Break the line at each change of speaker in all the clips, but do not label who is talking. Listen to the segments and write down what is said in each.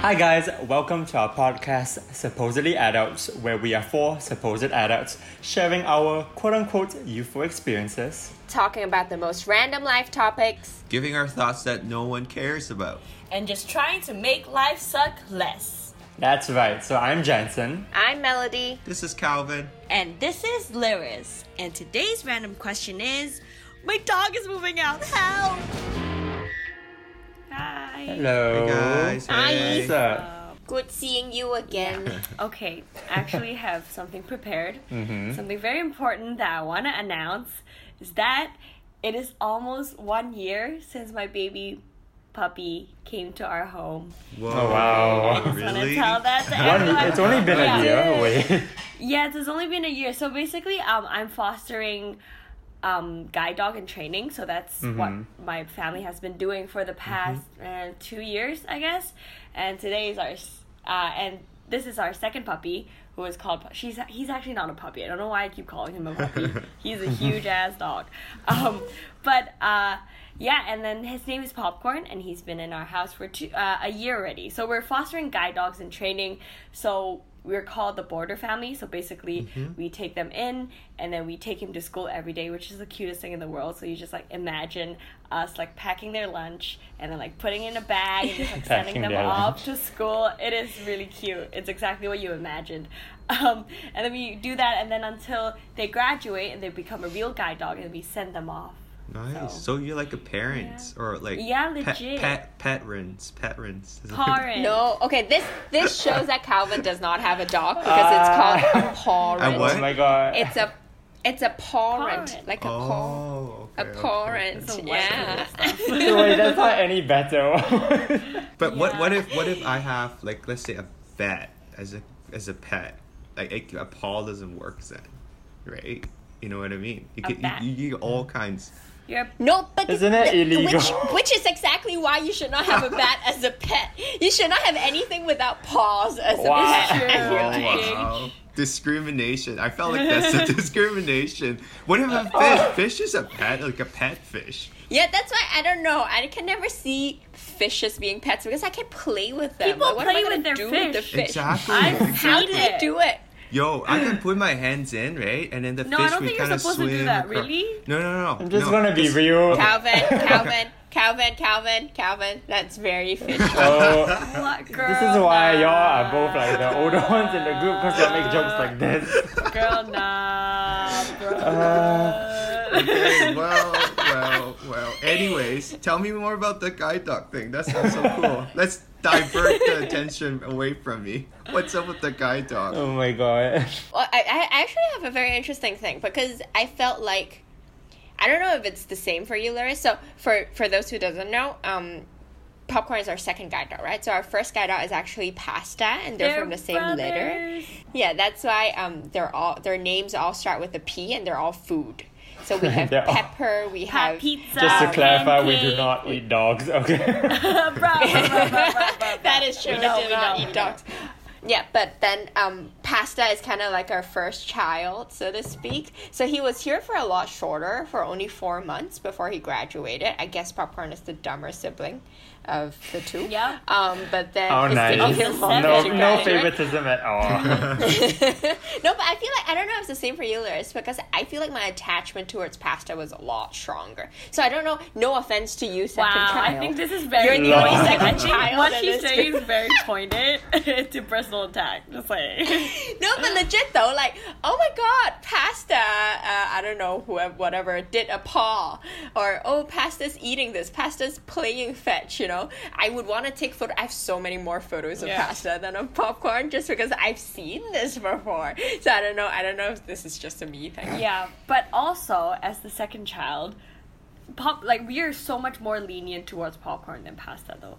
Hi, guys, welcome to our podcast, Supposedly Adults, where we are four supposed adults sharing our quote unquote youthful experiences.
talking about the most random life topics.
Giving our thoughts that no one cares about.
and just trying to make life suck less.
That's right, so I'm Jensen.
I'm Melody.
This is Calvin.
And this is Lyris. And today's random question is My dog is moving out. Help! Hi.
Hello.
Hey guys.
Hi.
Hey.
What's up?
Good seeing you again.
Okay, I actually have something prepared.
Mm-hmm.
Something very important that I want to announce is that it is almost one year since my baby puppy came to our home.
Whoa.
Oh, wow.
I just want to
Really?
tell that to
One,
everyone.
it's only been
Yeah.
a year. Wait.
Yes, it's only been a year. So basically, um, I'm fostering um, guide dog in training. So that's what
Mhm.
my family has been doing for the past uh, two years, I guess. And today is our, uh, and this is our second puppy who is called. She's he's actually not a puppy. I don't know why I keep calling him a puppy. he's a huge ass dog. Um, but uh, yeah, and then his name is Popcorn, and he's been in our house for two, uh, a year already. So we're fostering guide dogs in training. So we're called the border family. So basically, we take them in, and then we take him to school every day, which is the cutest thing in the world. So you just like imagine us like packing their lunch and then like putting in a bag and just like sending them off to school. It is really cute. It's exactly what you imagined. Um, and then we do that, and then until they graduate and they become a real guide dog, and we send them off.
Nice.
So-
So, you're like a pawrent or like
Yeah,
pet-
legit.
Pet pet rents. Pet rents.
Parent.
No, okay, this this shows that Calvin does not have a dog because it's uh, called a
pawrent. What?
Oh my god.
It's a it's a pawrent,
Parent.
like a paw.
Oh.
A
Okay, okay.
parent,
It's a
yeah.
So wait, that's not any better.
But what what if what if I have like let's say a vet as a as a pet? Like a, a paw doesn't work then, right? You know what I mean? You
A
get
bat.
you, you get all kinds.
You're
No, but
Isn't it
th-
illegal?
Which, which is exactly why you should not have a bat as a pet. You should not have anything without paws as a
Wow.
pet.
True.
as your
Oh,
pet.
wow. Discrimination. I felt like that's a discrimination. What if a uh, fish? Oh. Fish is a pet, like a pet fish.
Yeah, that's why I don't know. I can never see fishes being pets because I can play with them.
People
Like, what am I
play with their
do with the
fish.
fish?
Exactly.
I've
How
seen
do
it.
you do it?
Yo, I can put my hands in, right? And then the fish would kind of swim.
No, I don't
we
think you're
of
supposed to
swim.
do that,
across-
really?
No, no, no.
I'm just
no,
gonna be real.
Calvin, Calvin, Calvin, Calvin, Calvin. That's very fishy.
So
what girl?
this is why
nah.
y'all are both like the older ones in the group because y'all make jokes like this.
Girl, nah, bro.
Uh,
Okay, well, well, well. Anyways, tell me more about the guide dog thing. That sounds so cool. Let's divert the attention away from me. What's up with the guide dog?
Oh my god.
Well, I, I actually have a very interesting thing because I felt like I don't know if it's the same for you, Larry. So for for those who doesn't know, um, popcorn is our second guide dog, right? So our first guide dog is actually pasta, and they're, from the same litter. Yeah, that's why um they're all their names all start with a P, and they're all food. So we have
They're
pepper, we
Pat
have
pizza.
Just to clarify, we do not eat dogs. Okay.
bro, bro, bro, bro, bro, bro.
that is true.
We
We, do
we
not eat dogs. Yeah, but then um, pasta is kind of like our first child, so to speak. So he was here for a lot shorter, for only four months before he graduated. I guess popcorn is the dumber sibling of the two.
Yep.
Um, but then
Oh, nice.
taking him
No, no favoritism at all.
no, but I feel like I don't know if it's the same for you, Lyris, because I feel like my attachment towards pasta was a lot stronger. So I don't know. No offense to you, second
Wow,
child.
I think this is very
You're the
only
pointed.
second
I think
child
What
in
she's saying is very pointed to personal attack. Just like
no, but legit though, like, oh my god, pasta. Uh, I don't know, whoever, whatever, did a paw, or oh, pasta's eating this. Pasta's playing fetch. You know, I would want to take photo. I have so many more photos of
Yeah.
pasta than of popcorn, just because I've seen this before. So I don't know. I don't know if this is just a me thing.
yeah, but also as the second child, pop like we are so much more lenient towards popcorn than pasta though.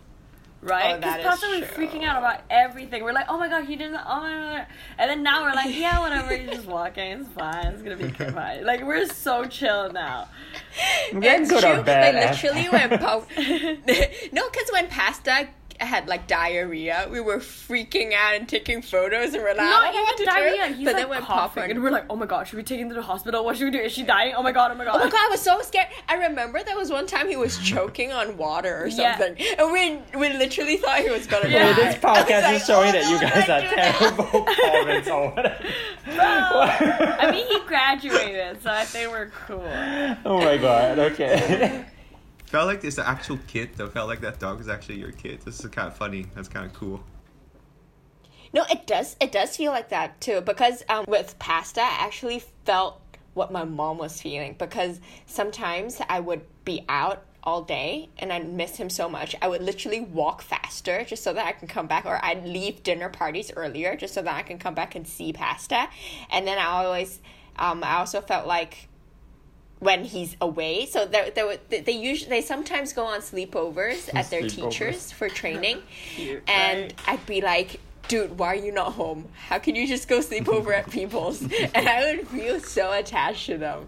Right?
Oh,
Because pasta
is
was freaking out about everything. We're like, oh my god, he didn't. Oh my god. And then now we're like, yeah, whatever. He's just walking. It's fine. It's gonna be fine. Like we're so chill now.
I'm getting
It's
good
true.
or bad.
Like literally when pop- no, because when pasta had like diarrhea, we were freaking out and taking photos, and we're like,
Not
I don't know
even
to do.
diarrhea. He's
but
like
then when
coughing,
popcorn,
and we're like, oh my god, should we take him to the hospital? What should we do? Is she dying? Oh my god, oh my god.
Oh my god, I was so scared. I remember there was one time he was choking on water or
Yeah.
something. And we we literally thought he was gonna
Yeah.
die.
This podcast
I was
is showing
like,
that
"Oh
you guys are terrible parents or whatever.
I mean, he graduated, so I think we're cool.
oh my god, okay.
Felt like it's the actual kid though. Felt like that dog is actually your kid. This is kind of funny. That's kind of cool.
No, it does. It does feel like that too. Because um, with pasta, I actually felt what my mom was feeling. Because sometimes I would be out all day and I'd miss him so much. I would literally walk faster just so that I can come back, or I'd leave dinner parties earlier just so that I can come back and see pasta. And then I always, um, I also felt like when he's away. So there, there they, they usually they sometimes go on sleepovers at their
Sleepovers.
teachers for training,
Cute,
and
right?
I'd be like, "Dude, why are you not home? How can you just go sleep over at people's?" and I would feel so attached to them.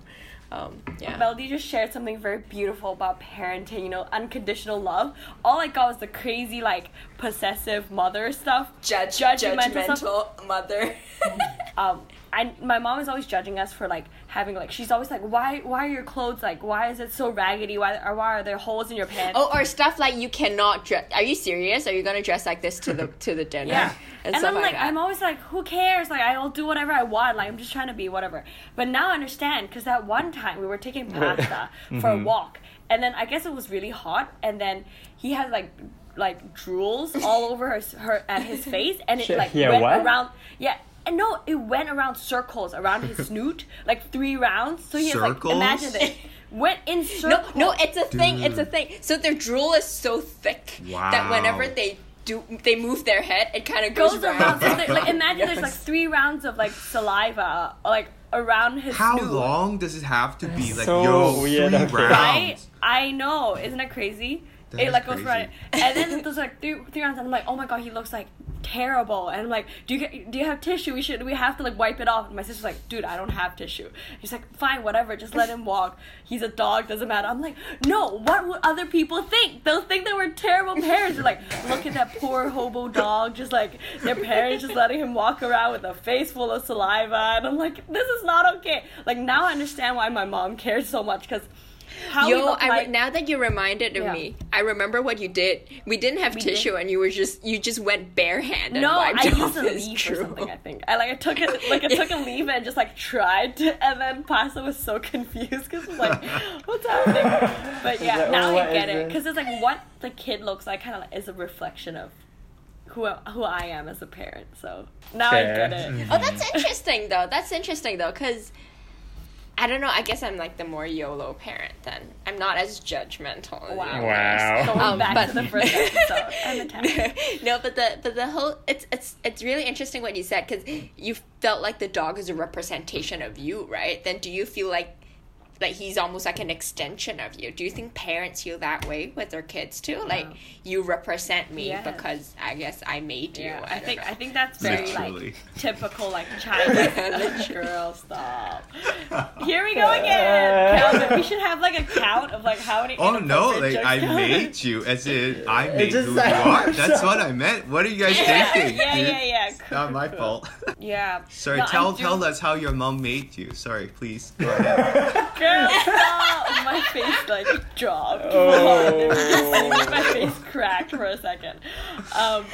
Um, yeah.
Melody just shared something very beautiful about parenting, you know, unconditional love. All I got was the crazy, like, possessive mother stuff.
Judge,
judgmental stuff.
judgmental mother.
um I my mom is always judging us for like having like she's always like why why are your clothes like why is it so raggedy why or why are there holes in your pants
oh, or stuff like you cannot dress. Are you serious? Are you gonna dress like this to the to the dinner?
yeah
and,
and,
stuff
I'm
like,
like
that.
I'm always like who cares like I'll do whatever I want like I'm just trying to be whatever but now I understand because that one time we were taking pasta for a mm-hmm. walk and then I guess it was really hot and then he had like like drools all over her, her at his face and it
Shit,
like
yeah,
went
what?
around yeah and no, it went around circles around his snoot, like three rounds. So he has like imagine this. Went in
No,
circles.
no, it's a thing. It's a thing. So their drool is so thick that whenever they do, they move their head, it kind of goes,
goes
around.
around. So like imagine there's like three rounds of like saliva, like around his
How
snoot.
long does it have to be? Like
so
yo,
weird,
three
okay.
rounds.
Right? I know. Isn't that crazy?
That
it like goes right, and then there's like three, three rounds. And I'm like, oh my god, he looks like terrible. And I'm like, do you do you have tissue? We should we have to like wipe it off. And my sister's like, dude, I don't have tissue. He's like, fine, whatever, just let him walk. He's a dog, doesn't matter. I'm like, no, what would other people think? They'll think that we're terrible parents. They're like, look at that poor hobo dog, just like their parents just letting him walk around with a face full of saliva. And I'm like, this is not okay. Like now I understand why my mom cares so much because. How
Yo, I re-
like,
now that you reminded of
Yeah.
me, I remember what you did. We didn't have
We
tissue, and you were just you just went barehanded.
No,
and
I used a
his
leaf or something. I think I like I took it like I took a leaf and just like tried to, and then Pasta was so confused because was like, what's happening? But yeah,
like,
now I get it because it's like what the kid looks like kind of like is a reflection of who who I am as a parent. So now
Fair.
I get it.
Mhm.
Oh, that's interesting though. That's interesting though, because I don't know. I guess I'm like the more YOLO parent. Then I'm not as judgmental. as
Wow.
Wow.
Going
Um,
back
but-
to the first episode, I'm attached.
no, but the but the whole it's it's it's really interesting what you said because you felt like the dog is a representation of you, right? Then do you feel like like he's almost like an extension of you? Do you think parents feel that way with their kids too? Like you represent me
Yes.
because I guess I made you.
Yeah,
I,
I think
know.
I think that's very
Literally.
like typical like Chinese girl stop. Here we go again. Calvin, we should have like a count of like how many.
Oh no, like I
Calvin-
made you as in I made
just
who you are. That's what I meant. What are you guys
Yeah,
thinking?
yeah,
dude?
yeah, yeah. Cool,
not my fault.
Yeah.
Sorry,
No, I
tell
do-
tell us how your mom made you. Sorry, please. Go ahead.
Stop! My face like dropped.
Oh.
my face cracked for a second. Um,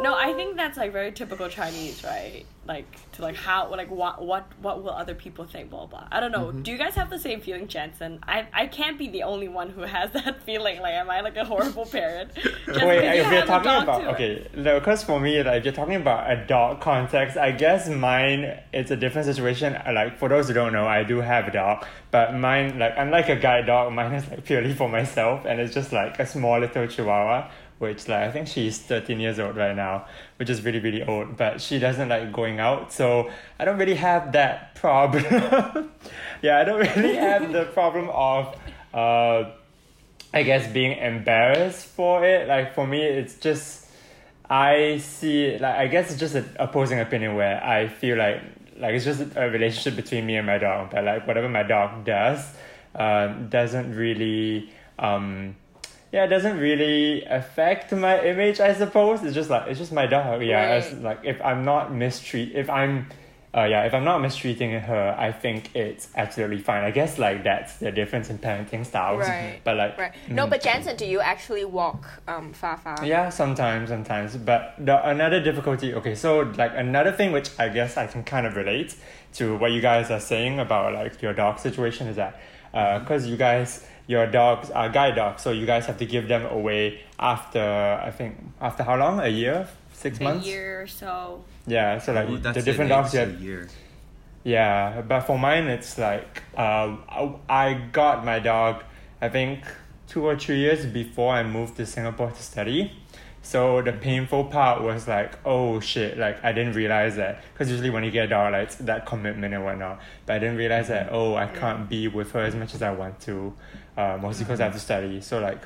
no, I think that's like very typical Chinese, right? Like to like how like what what what will other people think? Blah blah. I don't know.
Mm-hmm.
Do you guys have the same feeling, Jensen? I I can't be the only one who has that feeling. Like, am I like a horrible parent? Just
Wait, if you're talking about
too.
okay, because for me, like if you're talking about a dog context, I guess mine it's a different situation. Uh, Like for those who don't know, I do have a dog, but mine like unlike a guide dog, mine is like purely for myself, and it's just like a small little Chihuahua. Which like I think she's thirteen years old right now, which is really really old. But she doesn't like going out, so I don't really have that problem. yeah, I don't really have the problem of uh I guess being embarrassed for it. Like for me, it's just I see like I guess it's just an opposing opinion where I feel like like it's just a relationship between me and my dog. But like whatever my dog does, um, doesn't really um yeah, it doesn't really affect my image. I suppose it's just like it's just my dog. Yeah,
Right.
like if I'm not mistreat, if I'm, uh, yeah, if I'm not mistreating her, I think it's absolutely fine. I guess like that's the difference in parenting styles.
Right.
But like,
Right. No,
mm.
but Jensen, do you actually walk um far far?
Yeah, sometimes, sometimes. But the another difficulty. Okay, so like another thing which I guess I can kind of relate to what you guys are saying about like your dog situation is that because you guys your dogs are guide dogs, so you guys have to give them away after I think after how long? A year, six
A
months.
A year or so.
Yeah, so like
Oh, that's
the different dogs you
a
have
year.
yeah, but for mine, it's like um, I, I got my dog, I think, two or three years before I moved to Singapore to study. So the painful part was like, oh shit, like I didn't realize that. Because usually when you get a dog, like it's that commitment and whatnot. But I didn't realize that, oh, I can't be with her as much as I want to, uh, mostly because I have to study. So like,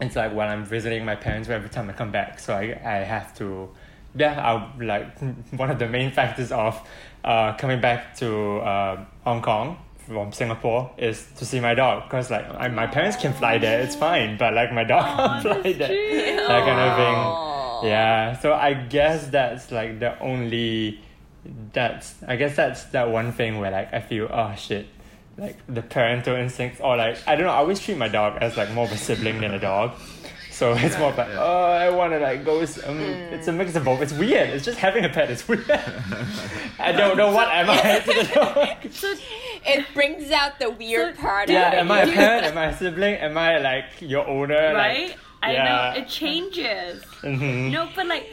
it's like when I'm visiting my parents every time I come back. So I, I have to, yeah, I like one of the main factors of uh, coming back to uh, Hong Kong from Singapore is to see my dog because like I, my parents can fly there, it's fine, but like my dog can't fly there, that kind of thing. Yeah, so I guess that's like the only that's I guess that's that one thing where like I feel oh shit like the parental instincts or like I don't know I always treat my dog as like more of a sibling than a dog so it's more of like
Yeah.
oh I want to like go s- um, it's a mix of both it's weird it's just having a pet is weird I don't know what am I to the dog
So
It brings out the weird
So-
part.
yeah
of
am I a
you.
parent am I a sibling am I like your owner
right?
like,
I
yeah.
know it changes.
mhm.
No, but like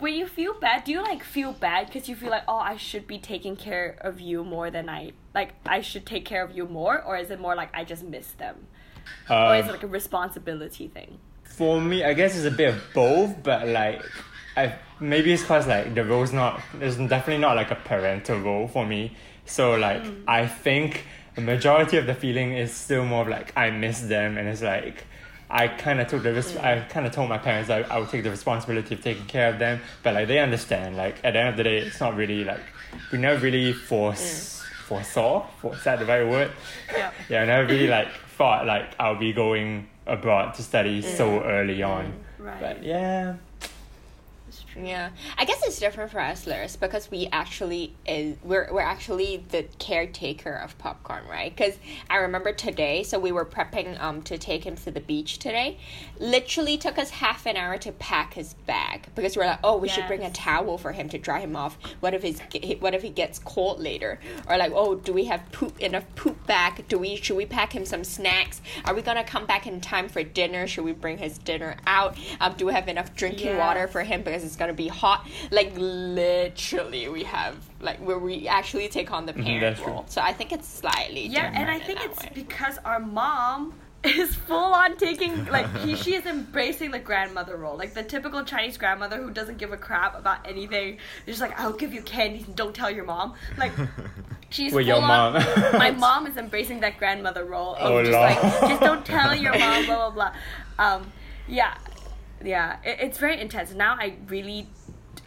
when you feel bad, do you like feel bad because you feel like oh I should be taking care of you more than I like I should take care of you more, or is it more like I just miss them, or
Uh,
is it like a responsibility thing?
For me, I guess it's a bit of both, but like, I maybe it's cause like the role's not. There's definitely not like a parental role for me. So like, mm. I think the majority of the feeling is still more of like I miss them, and it's like. I kind of took the res- I kind of told my parents that I would take the responsibility of taking care of them, but like they understand. Like at the end of the day, it's not really like we never really force foresaw. Force that the right word?
Yeah.
yeah, I never really like thought like I'll be going abroad to study so early on.
Mm, right.
But yeah.
Yeah, I guess it's different for us, Liz, because we actually is we're we're actually the caretaker of popcorn, right? Because I remember today, so we were prepping um to take him to the beach today. Literally took us half an hour to pack his bag because we are like, oh, we should bring a towel for him to dry him off. What if his what if he gets cold later? Or like, oh, do we have poop enough poop bag? Do we should we pack him some snacks? Are we gonna come back in time for dinner? Should we bring his dinner out? Um, do we have enough drinking
Yeah.
water for him because it's gonna be hot? Like literally, we have like where we actually take on the parent
Mm-hmm, that's true.
role. So I think it's slightly
Yeah,
different
and I
in
think it's
way.
because our mom is full on taking like he, she is embracing the grandmother role, like the typical Chinese grandmother who doesn't give a crap about anything. They're just like, I'll give you candies and don't tell your mom. Like she's
With
full
your
on.
mom.
my mom is embracing that grandmother role of
Oh,
just
Lord.
like just don't tell your mom, blah blah blah. Um, yeah, yeah, it, it's very intense. Now I really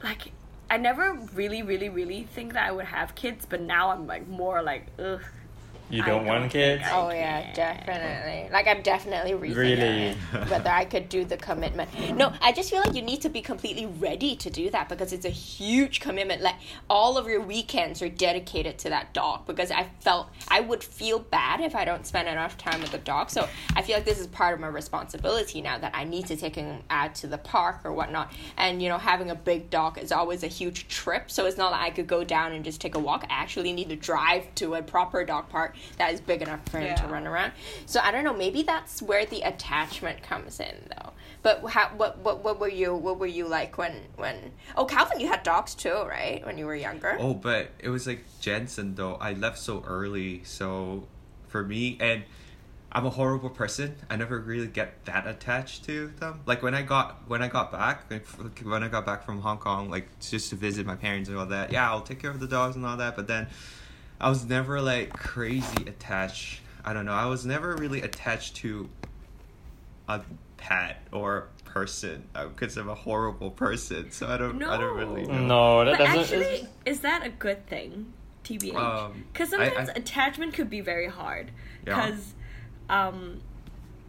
like. I never really, really, really think that I would have kids, but now I'm like more like, ugh.
You don't
don't
want kids.
I-
Oh yeah, definitely. Like I'm definitely rethinking
Really?
whether I could do the commitment. No, I just feel like you need to be completely ready to do that because it's a huge commitment. Like all of your weekends are dedicated to that dog because I felt I would feel bad if I don't spend enough time with the dog. So I feel like this is part of my responsibility now that I need to take him out to the park or whatnot. And you know, having a big dog is always a huge trip. So it's not like I could go down and just take a walk. I actually need to drive to a proper dog park that is big enough for him to run around. So I don't know. Maybe that's where the attachment comes in, though. But how? What? What? What were you? What were you like when? When? Oh, Calvin, you had dogs too, right? When you were younger.
Oh, but it was like Jensen though. I left so early, so for me and I'm a horrible person. I never really get that attached to them. Like when I got when I got back, like when I got back from Hong Kong, like just to visit my parents and all that. Yeah, I'll take care of the dogs and all that. But then I was never like crazy attached. I don't know. I was never really attached to a pet or person because I'm a horrible person. So I don't. I don't really know.
No, that
But
doesn't.
actually, is that a good thing? TBH.
Um,
Because
I-
sometimes
I-
attachment could be very hard.
Yeah.
Because, um,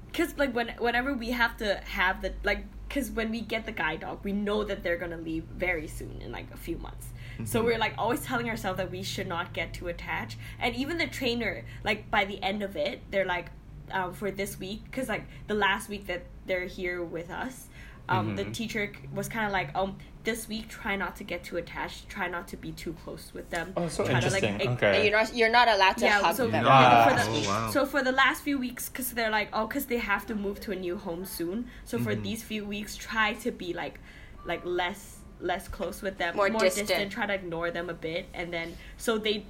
because like when whenever we have to have the like because when we get the guide dog we know that they're gonna leave very soon in like a few months so we're like always telling ourselves that we should not get too attached and even the trainer like by the end of it they're like um, for this week because like the last week that they're here with us um, the
Mhm.
teacher was kind of like um this week try not to get too attached try not to be too close with them
Oh, so
try to, like,
interesting.
ex-
Okay.
You're not you're not allowed to
yeah,
hug
so,
them.
Ah.
for the,
Oh, wow.
so for the last few weeks, because they're like, oh, because they have to move to a new home soon. So for
Mhm.
these few weeks, try to be like, like less less close with them,
More distant.
Try to ignore them a bit, and then so they,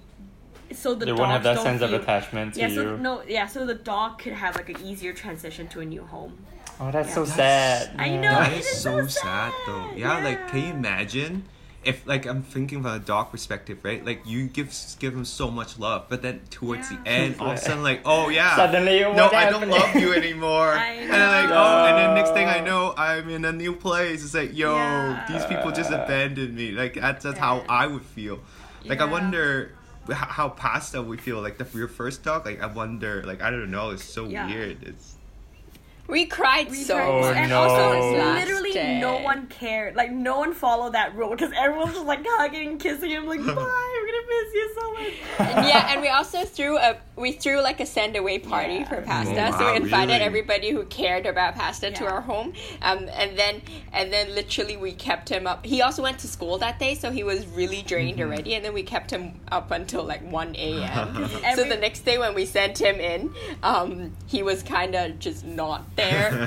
so the
they
dogs
won't have that
don't
sense
feel,
of attachment to
Yeah,
you.
so no, yeah, so the dog could have like an easier transition to a new home.
oh, that's so
Yeah.
sad.
I know.
That
it
is
is
so
so
sad though.
sad,
Yeah, like can you imagine if like I'm thinking from a dog perspective, right? Like you give give him so much love, but then towards the end, all of a sudden like, oh yeah,
Suddenly,
no,
what
I don't love you anymore.
I
And then like,
know.
oh, and then next thing I know, I'm in a new place. It's like, yo,
Yeah.
these people just abandoned me. Like that's, that's how I would feel. Like I wonder how past that would feel. Like the your first dog. Like I wonder. Like I don't know. It's so
Yeah.
weird. It's
We cried
We
so
tried-
Oh,
much.
and
no.
also literally
day.
no one cared. Like no one followed that rule because everyone's just like hugging and kissing him like bye, we're gonna miss you so much.
And yeah, and we also threw a we threw like a send away party
Yeah.
for pasta.
Oh,
so we invited
really?
everybody who cared about pasta to our home. Um, and then and then literally we kept him up. He also went to school that day, so he was really drained
Mm-hmm.
already. And then we kept him up until like one a.m. so
Every-
the next day when we sent him in, um, he was kind of just not there.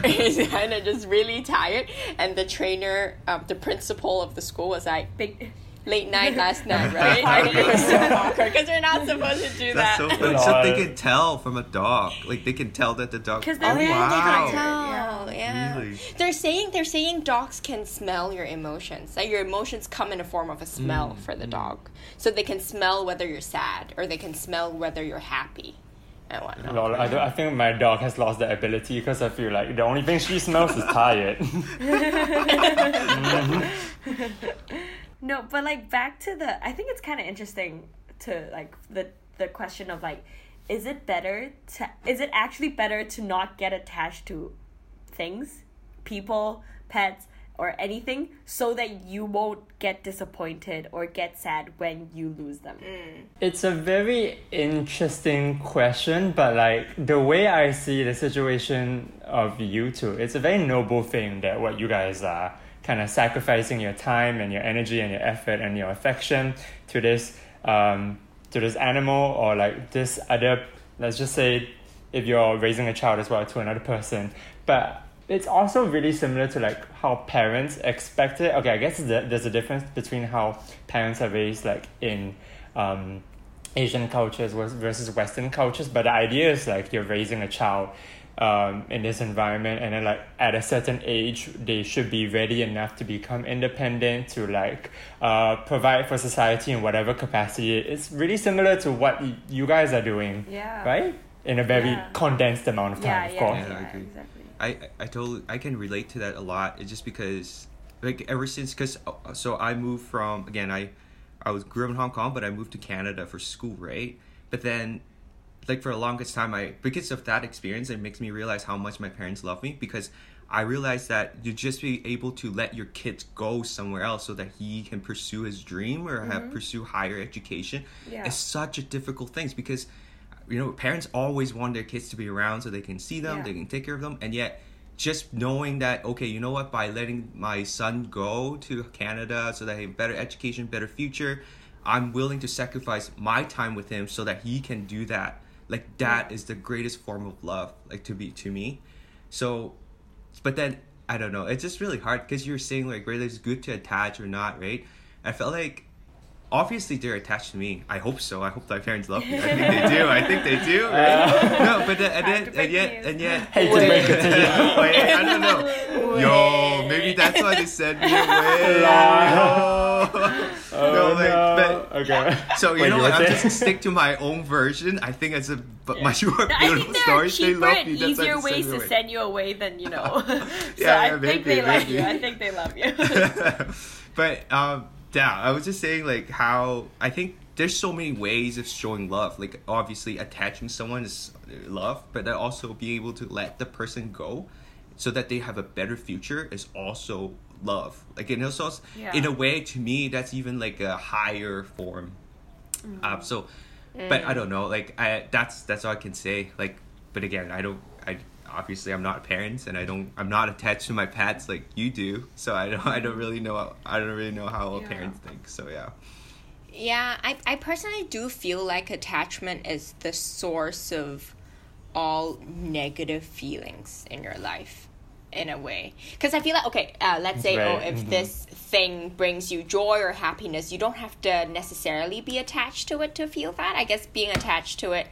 He's kind of just really tired. And the trainer, um, the principal of the school was like,
Big.
late night last night, right?
Party.
it was so awkward because we're not supposed to do
that's
that.
so funny. So they can tell from a dog. Like they can tell that the dog.
Because
oh
they're really
wow.
tired.
Oh, yeah.
Really?
They're saying they're saying dogs can smell your emotions. Like your emotions come in a form of a smell
Mm,
for the dog, so they can smell whether you're sad or they can smell whether you're happy, and whatnot.
Lol, I, don't, I think my dog has lost that ability because I feel like the only thing she smells is tired.
No, but like back to the I think it's kind of interesting to like the the question of like is it better to is it actually better to not get attached to things, people, pets or anything so that you won't get disappointed or get sad when you lose them.
It's a very interesting question, but like the way I see the situation of you two, it's a very noble thing that what you guys are kind of sacrificing your time and your energy and your effort and your affection to this um, to this animal or like this other let's just say if you're raising a child as well to another person but it's also really similar to like how parents expect it okay i guess there's a difference between how parents are raised like in um, asian cultures versus western cultures but the idea is like you're raising a child um, in this environment and then like at a certain age they should be ready enough to become independent to like uh, provide for society in whatever capacity it's really similar to what y- you guys are doing
Yeah.
right in a very
Yeah.
condensed amount of time
Yeah,
of
yeah,
course
Yeah, I
yeah,
agree.
exactly.
I I- totally I can relate to that a lot. It's just because like ever since because uh, so I moved from again I I was grew up in Hong Kong but I moved to Canada for school right but then like for the longest time I because of that experience it makes me realize how much my parents love me because I realized that you just be able to let your kids go somewhere else so that he can pursue his dream or have mm-hmm. pursue higher education
Yeah.
is such a difficult thing because you know parents always want their kids to be around so they can see them
Yeah.
they can take care of them and yet just knowing that okay you know what by letting my son go to canada so that he have better education better future i'm willing to sacrifice my time with him so that he can do that. Like that is the greatest form of love like to be to me. So but then i don't know it's just really hard because you're saying like whether it's good to attach or not right? I felt like obviously they're attached to me. I hope so. I hope my parents love me. I think they do. I think they do. Right? no, but then, and,
Have
then, and yet
news.
and yet
Hate to break it to you.
Wait, I don't know. Yo, maybe that's why they sent me away.
Oh,
No, like,
no.
but-
okay.
So you
Wait,
know
you
what? I'm
saying?
just stick to my own version. I think it's a but much more
I think there
story.
are
They
cheaper
love
and
me. That's why
easier
they send
ways
me
to send you away than you know. so
Yeah,
I
yeah,
think
maybe,
they love you. I think they love you.
but um, yeah, I was just saying like how I think there's so many ways of showing love. Like obviously attaching someone is love, but then also being able to let the person go so that they have a better future is also love. Like and also
Yeah.
in a way to me that's even like a higher form. Um, so but I don't know, like I that's that's all I can say. Like but again, I don't I obviously I'm not a parent and I don't I'm not attached to my pets like you do. So I don't I don't really know I don't really know how a
Yeah.
parent thinks. So yeah.
Yeah, I, I personally do feel like attachment is the source of all negative feelings in your life in a way because i feel like okay uh, let's say oh
Right,
if
mhm.
this thing brings you joy or happiness you don't have to necessarily be attached to it to feel that i guess being attached to it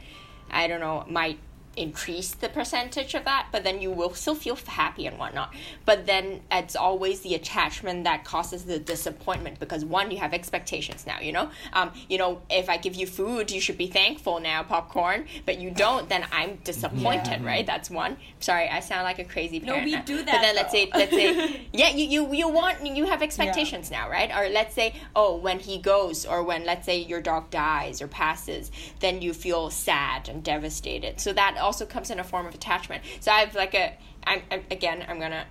i don't know might increase the percentage of that but then you will still feel happy and whatnot. But then it's always the attachment that causes the disappointment because one you have expectations now you know? Um you know if i give you food you should be thankful now popcorn but you don't then i'm disappointed
Yeah.
right? That's one. Sorry i sound like a crazy parent.
No, we
now.
do
but
that,
then let's say let's say yeah you, you you want you have expectations now right? Or let's say oh when he goes or when let's say your dog dies or passes then you feel sad and devastated. So that also comes in a form of attachment so i have like a i'm, I'm again i'm gonna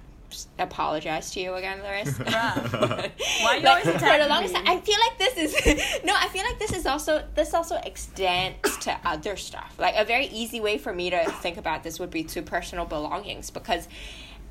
apologize to you again Laris.
Bruh. Why you
Like,
always
for the longest time, I feel like this is no. I feel like this is also this also extends to other stuff. Like a very easy way for me to think about this would be to personal belongings because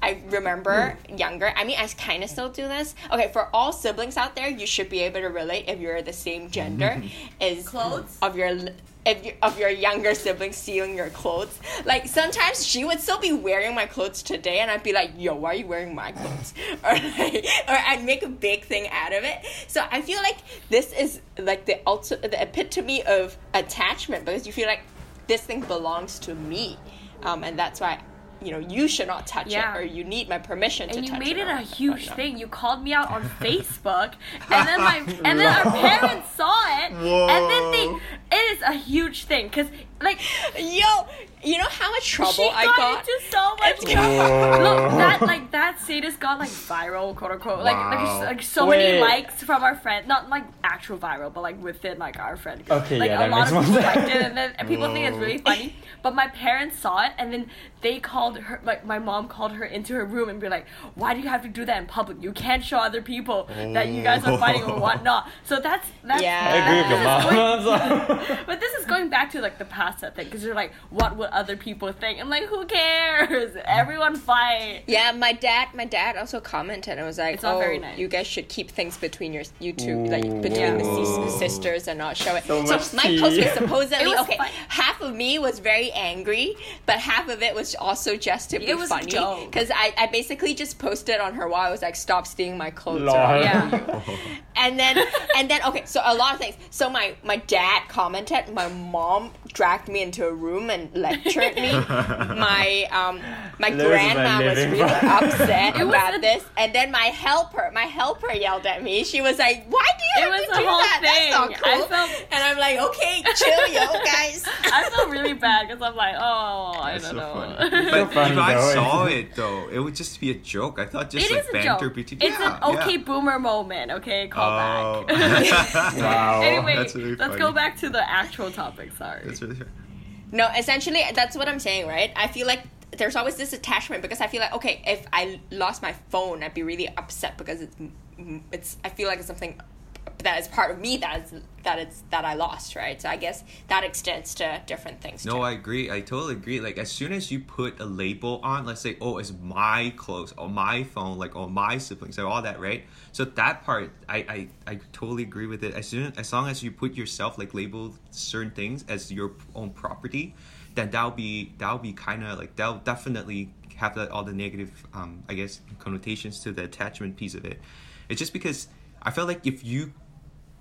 I remember hmm. younger. I mean, I kind of still do this. Okay, for all siblings out there, you should be able to relate if you're the same gender. Is
Clothes?
of your if of your younger sibling stealing your clothes. Like sometimes she would still be wearing my clothes today, and I'd be like, "Yo, why are you wearing my clothes?" Or like, or I'd make a big thing out of it. So I feel like this is like the ulti- the epitome of attachment because you feel like this thing belongs to me, um, and that's why. You know, you should not touch
Yeah.
it, or you need my permission to touch it.
and you made
it.
a huge thing. You called me out on Facebook, and then my and then our parents saw it, Whoa. and then they. It is a huge thing because like
Yo, you know how much trouble
she
I
got,
got?
into so much trouble. Look, that like that status got like viral, quote unquote. Like like,
Wow.
s- like so many likes from our friend, not like actual viral, but like within like our friend. group.
Okay,
like
yeah,
a
that
lot
makes
of
more
people
sense.
liked it, and then and people think it's really funny. But my parents saw it, and then they called her. Like my mom called her into her room and be like, "Why do you have to do that in public? You can't show other people that you guys are fighting or
Oh.
whatnot." So that's that's.
Yeah.
I agree with your
this is going-
mom.
but this is going back to like the past, I think, because you're like, what would other people think? I'm like, who cares? Everyone fight.
Yeah, my dad, my dad also commented and was like,
It's not
"Oh,
very nice.
you guys should keep things between your you two, like between
Yeah.
the sis- sisters, and not show it."
So
So, my
tea.
post was supposedly
was
okay.
fun-
Half of me was very angry, but half of it was also just to be
It was
funny. Because I, I basically just posted on her wall. I was like, "Stop stealing my clothes." Or
Yeah.
and then and then okay so a lot of things so my my dad commented my mom dragged me into a room and lectured me my um my
Lose my
grandma was really upset
It was
about
a-
this and then my helper my helper yelled at me she was like why do you
It
have
was
to do
whole
that that's not
thing. I
cool
felt-
and i'm like okay chill yo guys
I felt really bad because I'm like, oh, I
That's
don't
so
know.
funny. But
funny
if I
though.
saw it though, it would just be a joke. I thought just
It
like
is a
banter
joke.
between.
It's
yeah,
an okay
yeah.
boomer moment. Okay, call
Oh.
back.
Wow.
anyway,
That's really
let's
funny.
go back to the actual topic. Sorry.
That's really
No, essentially, that's what I'm saying, right? I feel like there's always this attachment because I feel like, okay, if I lost my phone, I'd be really upset because it's, it's. I feel like it's something that is part of me that is that it's that I lost, right? So I guess that extends to different things.
No,
too.
I agree. I totally agree. Like as soon as you put a label on, let's say, oh, it's my clothes or my phone, like or my siblings, or all that, right? So that part, I, I, I totally agree with it. As soon as long as you put yourself like label certain things as your own property, then that'll be that'll be kind of like that'll definitely have the, all the negative, um, I guess, connotations to the attachment piece of it. It's just because I feel like if you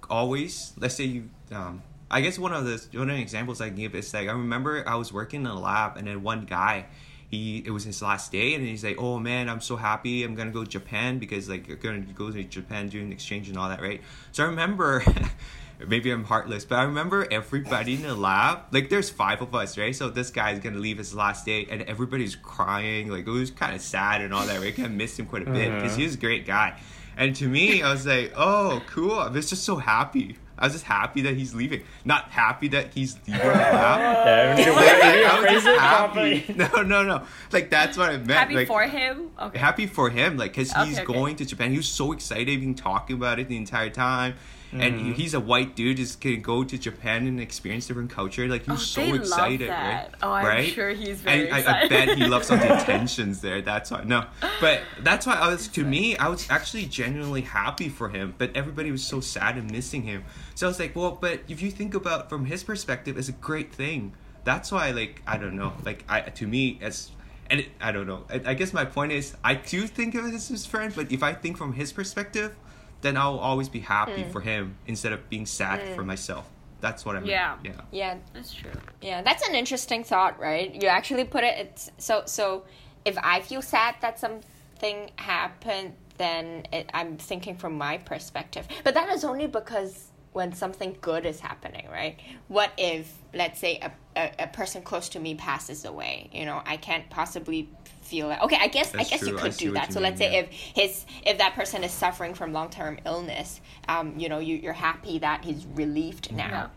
always let's say you um I guess one of the one of the examples I can give is like I remember I was working in a lab and then one guy he it was his last day and he's like oh man I'm so happy. I'm gonna go to Japan because like you're gonna go to Japan doing exchange and all that right? So I remember maybe I'm heartless but I remember everybody in the lab like there's five of us right so this guy's gonna leave his last day and everybody's crying like it was kind of sad and all that right kind of missed him quite a bit because uh-huh. he was a great guy and to me, I was like, "Oh, cool! I was just so happy." I was just happy that he's leaving. Not happy that he's leaving now.
Yeah, we need
Like,
wait- we need to
I was just happy. No, no, no. Like that's what I meant.
Happy
like,
for him. Okay.
happy for him like because he's
Okay, okay.
going to japan he was so excited even talking about it the entire time and
Mm-hmm.
he- he's a white dude just gonna go to japan and experience different culture like he
Oh,
so
they love
excited
that.
right
Oh, I'm
right
sure he's very
and I, I bet he loves all the attentions there that's why no but that's why i was to me i was actually genuinely happy for him but everybody was so sad and missing him so i was like well but if you think about from his perspective it's a great thing that's why like i don't know like i to me as and it, I don't know. I, I guess my point is, I do think of it as his friend, but if I think from his perspective, then I'll always be happy hmm. for him instead of being sad hmm. for myself. That's what I mean.
Yeah.
Yeah.
Yeah,
That's true.
yeah, that's an interesting thought, right? You actually put it. It's so so. If I feel sad that something happened, then it, I'm thinking from my perspective. But that is only because when something good is happening, right? What if, let's say, a, a, a person close to me passes away? You know, I can't possibly feel like okay. I guess
That's
I guess
true.
you could
see
do that. So
mean,
let's say
yeah.
if his if that person is suffering from long term illness, um, you know, you, you're happy that he's relieved now
Yeah.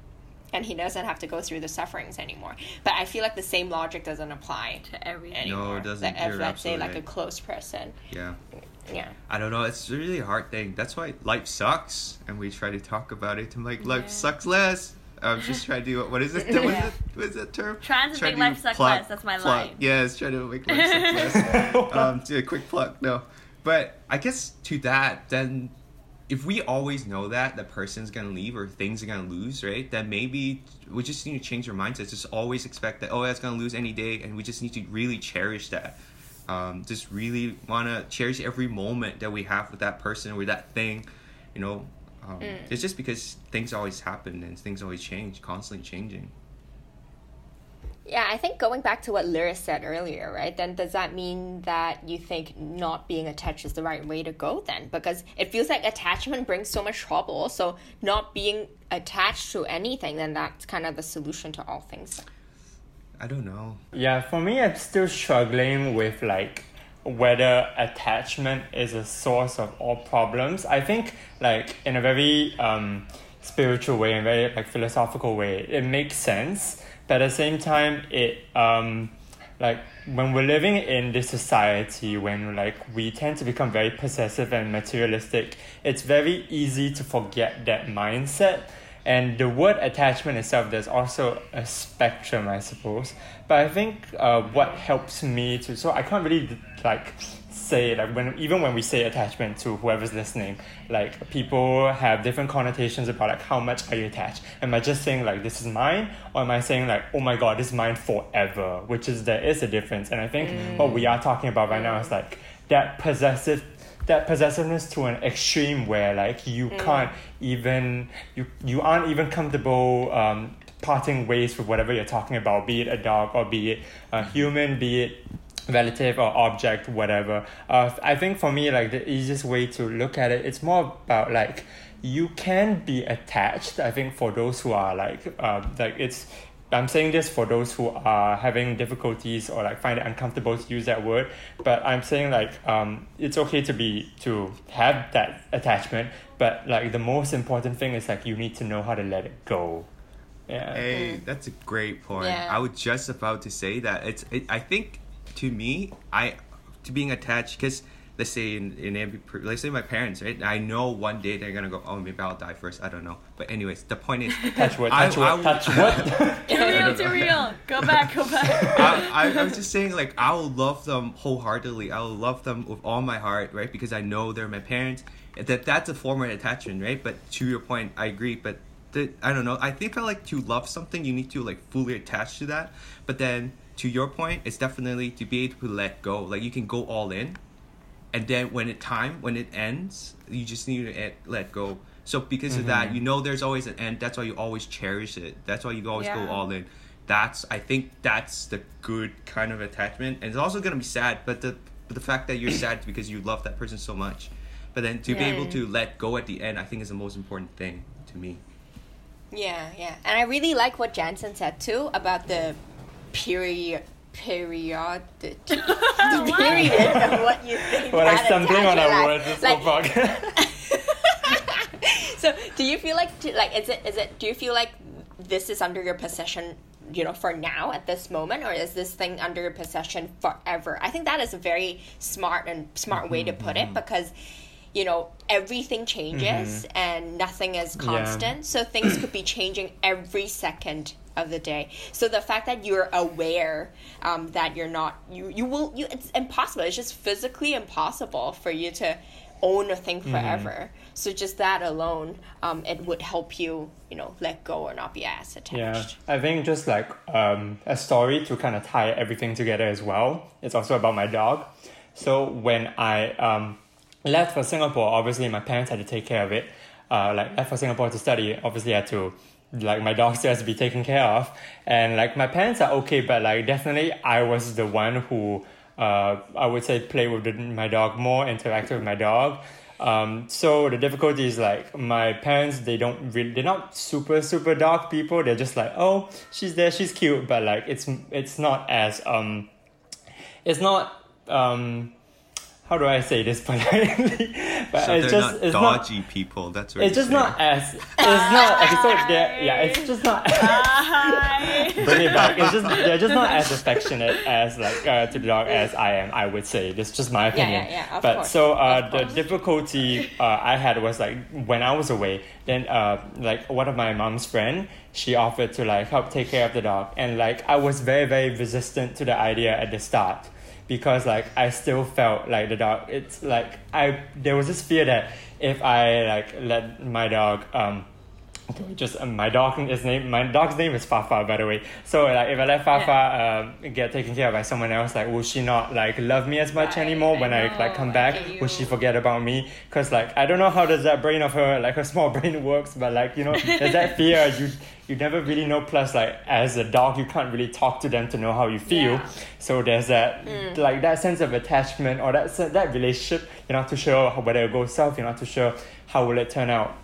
and he doesn't have to go through the sufferings anymore. But I feel like the same logic doesn't apply
To everything.
anymore.
it doesn't.
Like if let's say
absolutely
like a close person,
Yeah.
Yeah,
I don't know. It's really a hard thing. That's why life sucks, and we try to talk about it. I'm like, life
Yeah.
sucks less. I'm just trying to do what is it? What is
Yeah.
it? What is that term?
Trying to
Try
make life suck
plug-
less. That's my
plug.
line.
Yes, trying to make life suck less. um, do a quick plug. No, but I guess to that, then if we always know that the person's gonna leave or things are gonna lose, right? Then maybe we just need to change our mindsets. Just always expect that oh, that's gonna lose any day, and we just need to really cherish that. Um, just really wanna cherish every moment that we have with that person or that thing. You know, um, it's just because things always happen and things always change, constantly changing.
yeah. I think going back to what Lyris said earlier, right? Then does that mean that you think not being attached is the right way to go? Then because it feels like attachment brings so much trouble. So not being attached to anything, then that's kind of the solution to all things.
I don't know.
Yeah, for me, I'm still struggling with like whether attachment is a source of all problems. I think like in a very um, spiritual way, in very like philosophical way, it makes sense. But at the same time, it um, like when we're living in this society when like we tend to become very possessive and materialistic, it's very easy to forget that mindset. And the word attachment itself, there's also a spectrum, I suppose. But I think uh, what helps me to, so I can't really like say like when even when we say attachment to whoever's listening, like people have different connotations about like how much are you attached. Am I just saying like this is mine, or am I saying like oh my god this is mine forever? Which is there is a difference, and I think what we are talking about right now is like that possessive that possessiveness to an extreme where like you can't even you you aren't even comfortable um, parting ways with whatever you're talking about, be it a dog or be it a human, be it relative or object, whatever. Uh, I think for me, like the easiest way to look at it, it's more about like you can be attached. I think for those who are like uh, like it's I'm saying this for those who are having difficulties or like find it uncomfortable to use that word, but I'm saying like um, it's okay to be to have that attachment, but like the most important thing is like you need to know how to let it go. Yeah.
Hey, that's a great point.
Yeah.
I was just about to say that. It's. It, I think to me, I to being attached because let's say in in every, let's say my parents, right? I know one day they're gonna go. Oh, maybe I'll die first. I don't know. But anyways, the point is,
Touch wood,
I-
touch wood, touch wood.
Too real, real. Go back, go back.
I, I, I'm just saying, like, I will love them wholeheartedly. I will love them with all my heart, right? Because I know they're my parents. That that's a form of attachment, right? But to your point, I agree. But the, I don't know. I think I like to love something. You need to like fully attach to that. But then to your point, it's definitely to be able to let go. Like you can go all in, and then when it time when it ends, you just need to let- let go. So because of that, mm-hmm. you know there's always an end. That's why you always cherish it. That's why you always go all in. That's I think that's the good kind of attachment, and it's also gonna be sad. But the but the fact that you're sad because you love that person so much, but then to be able to let go at the end, I think is the most important thing to me.
Yeah, yeah. And I really like what Jensen said too about the period period the period of what you think
We're like
that
stumbling on
attachment
our
lasts.
words. It's
Like,
so fuck.
so do do you feel like like is it is it do you feel like this is under your possession you know for now at this moment or is this thing under your possession forever i think that is a very smart and smart way to put
Mm-hmm.
it because you know everything changes and nothing is constant so things could be changing every second of the day so the fact that you're aware um, that you're not you you will you it's impossible it's just physically impossible for you to own a thing forever so just that alone um, it would help you you know let go or not be as attached
Yeah, I think just like um, a story to kind of tie everything together as well. It's also about my dog. So when I um, left for Singapore, obviously my parents had to take care of it. Uh, like left for Singapore to study, obviously I had to like my dog still has to be taken care of, and like my parents are okay, but like definitely I was the one who uh, I would say play with the, my dog more, interact with my dog. Um, so the difficulty is like my parents they don't really they're not super super dog people. They're just like oh she's there she's cute. But like it's it's not as um it's not um how do I say this politely but
So
it's
they're
just
not
it's not
dodgy people. That's what
it's
you're
just not as it's not okay so they're yeah it's just not
Hi.
bring it back. It's just they're just not as affectionate as like uh, to the dog as I am. I would say this is just my
Yeah,
opinion.
yeah, yeah, of
but
course,
so uh,
of
the
course.
difficulty uh, I had was like when I was away. Then uh, like one of my mom's friend, she offered to like help take care of the dog, and like I was very very resistant to the idea at the start because like I still felt like the dog. It's like I there was this fear that if I like let my dog um just um, my dog is name. My dog's name is Fafa, by the way. So like, if I let Fafa um, get taken care of by someone else, like, will she not like love me as much
Right,
anymore
I
when I, like come back?
get
Will she forget about me? Cause like I don't know how does that brain of her, like her small brain works, but like you know, there's that fear. You you never really know. Plus, like as a dog, you can't really talk to them to know how you feel.
Yeah.
So there's that like that sense of attachment or that that relationship. You're not too sure how- whether it goes south. You're not too sure how will it turn out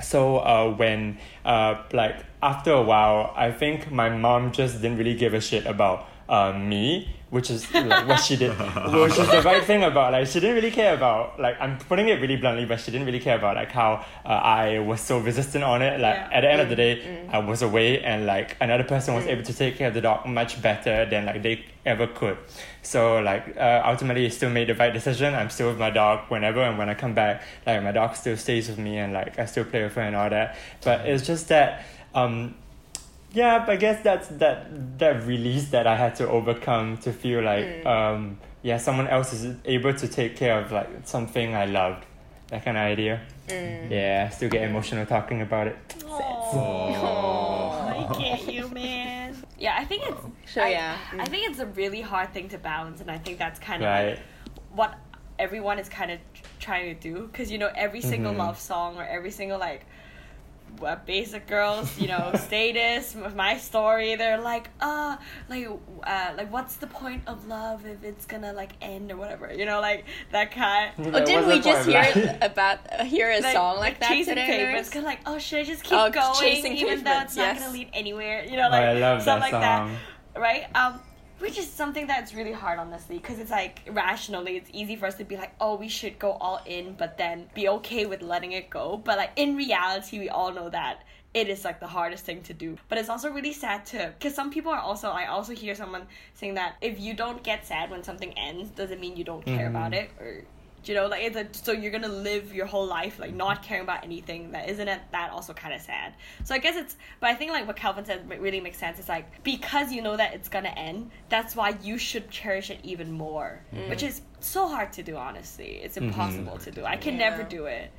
so uh, when uh, like after a while i think my mom just didn't really give a shit about uh, me which is like what she did which is the right thing about like she didn't really care about like i'm putting it really bluntly but she didn't really care about like how uh, i was so resistant on it. Like
Yeah.
at the end of the day i was away and like another person was able to take care of the dog much better than like they ever could. So like uh, ultimately I still made the right decision. I'm still with my dog whenever and when i come back like my dog still stays with me and like i still play with her and all that. But it's just that um yeah i guess that's that that release that i had to overcome to feel like um yeah someone else is able to take care of like something i loved. That kind of idea yeah I still get emotional talking about it.
I get you, man. Yeah, I think it's.
sure,
I,
yeah.
I think it's a really hard thing to balance, and I think that's kind of
right.
like what everyone is kind of trying to do. Because you know every single
Mhm.
love song or every single like basic girls you know status with my story they're like uh like uh like what's the point of love if it's gonna like end or whatever you know like that kind
Oh,
Like,
didn't we just hear
of life?
about uh, hear a song like, that
chasing
today?
pavements
Nurse?
kind of like oh should I just keep
Oh,
going
Chasing
even though it's
Pavements,
not gonna lead anywhere you know
Oh,
like
I love
stuff
that
like
song.
that right um which is something that's really hard honestly because it's like rationally it's easy for us to be like oh we should go all in but then be okay with letting it go. But like in reality we all know that it is like the hardest thing to do. But it's also really sad to because some people are also i also hear someone saying that if you don't get sad when something ends doesn't mean you don't care
Mhm.
about it or you know like it's a, so you're gonna live your whole life like not caring about anything that isn't it that also kind of sad. So i guess it's but i think like what calvin said really makes sense. It's like because you know that it's gonna end that's why you should cherish it even more mm. which is so hard to do honestly. It's mm-hmm. impossible to do. I can never do it.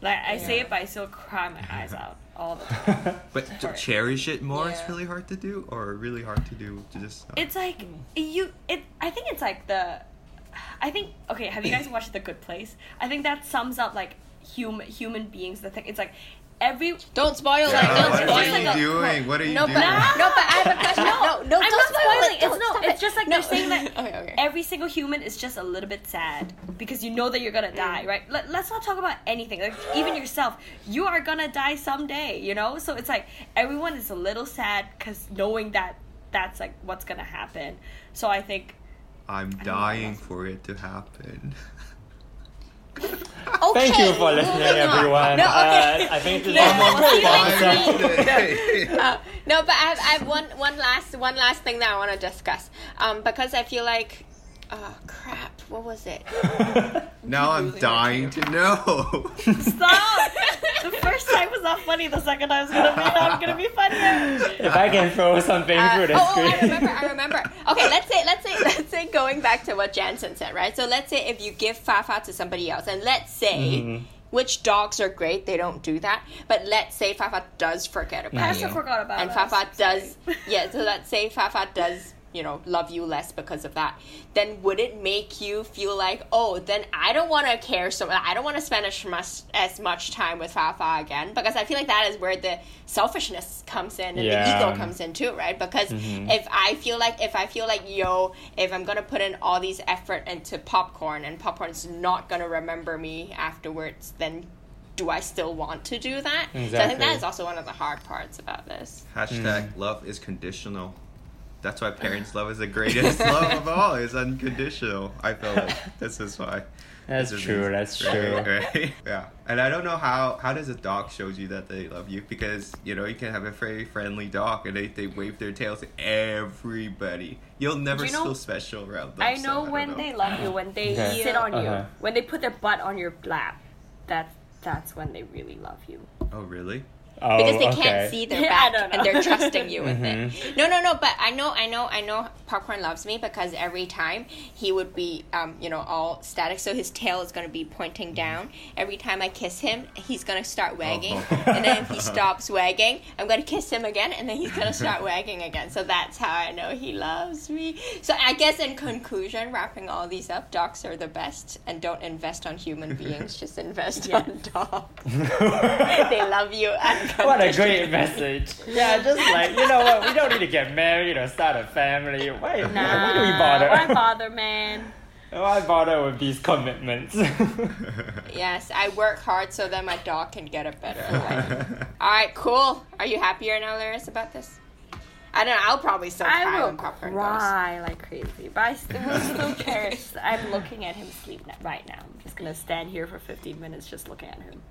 Like i say it but i still cry my eyes out all the time.
But to cherish it more is really hard to do, or really hard to do to just. not-
it's like mm. you it i think it's like the i think okay have you guys watched the good place i think that sums up like human human beings the thing it's like every
Don't spoil
Yeah,
it. Don't
what
spoil
are
it.
you
like a-
doing? What are you
No,
doing?
but no, but I have a question. No, no,
I'm
don't
not
spoil
spoiling.
it.
It's
Don't
no.
stop
It's just like
No.
they're saying that
okay, okay.
every single human is just a little bit sad because you know that you're gonna die, right? Let, let's not talk about anything. Like even yourself, you are gonna die someday. You know, so it's like everyone is a little sad because knowing that that's like what's gonna happen. So I think
I'm dying for it to happen.
okay,
Thank you for listening, everyone.
No, okay.
uh, I think this
No,
is
no,
our
no,
sponsor.
Uh, no, but I have, I have one one last one last thing that I want to discuss. Um, because I feel like, oh crap, what was it?
now I'm dying to know.
Stop! the first time was not funny. The second time was gonna be not gonna be funnier.
if I can throw something
Uh,
through the
oh, oh,
screen.
I remember. I remember. Okay, let's say, let's say, let's say, going back to what Jensen said, right? So let's say if you give Fafa to somebody else, and let's say.
Mhm.
Which dogs are great, they don't do that. But let's say Fafa does forget about
Pastor
you.
forgot about
and
us.
Fafa does yeah so let's say Fafa does you know love you less because of that then would it make you feel like oh then I don't want to care so I don't want to spend as much as much time with Fafa again because I feel like that is where the selfishness comes in and
Yeah.
the ego comes in too right because
Mhm.
if I feel like if I feel like yo if I'm gonna put in all these effort into popcorn and popcorn's not gonna remember me afterwards then do I still want to do that? So I think that is also one of the hard parts about this.
Hashtag love is conditional. That's why parents' love is the greatest love of all. It's unconditional. I feel like this is why.
That's
This is
true. That's true.
Right, right. Yeah, and I don't know how how does a dog shows you that they love you because you know you can have a very friendly dog and they, they wave their tails to everybody. You'll never
You know-
feel special around them.
I know
don't
when
know.
they love you, when they
Okay.
sit on you,
Uh-huh.
when they put their butt on your lap. That's that's when they really love you.
Oh really?
Oh,
because they
okay.
can't see their back
don't
and they're trusting you with
Mhm.
it. No, no, no. But I know, I know, I know. Popcorn loves me because every time he would be, um, you know, all static. So his tail is going to be pointing down. Every time I kiss him, he's going to start wagging,
Oh.
and then if he stops wagging, I'm going to kiss him again, and then he's going to start wagging again. So that's how I know he loves me. So I guess in conclusion, wrapping all these up, dogs are the best, and don't invest on human beings. Just invest
Yeah.
on dogs. they love you.
What a great message. Yeah, just like, you know what, we don't need to get married or start a family. Why,
Nah,
why do we bother?
Why bother, man?
Why bother with these commitments?
Yes, I work hard so that my dog can get a better life. All right, cool. Are you happier now, Lyris, about this? I don't know. I'll probably still cry
I will
when popcorn goes.
cry like crazy, but I still will still cherish. I'm looking at him sleep right now. I'm just gonna stand here for 15 minutes just looking at him.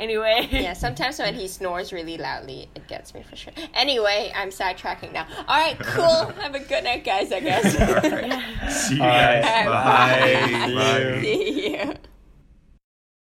Anyway.
Yeah, sometimes when he snores really loudly, it gets me for sure. Anyway, I'm sidetracking now. All right, cool. Have a good night, guys. I guess.
See you
Alright,
guys.
bye.
Bye. Bye.
See you.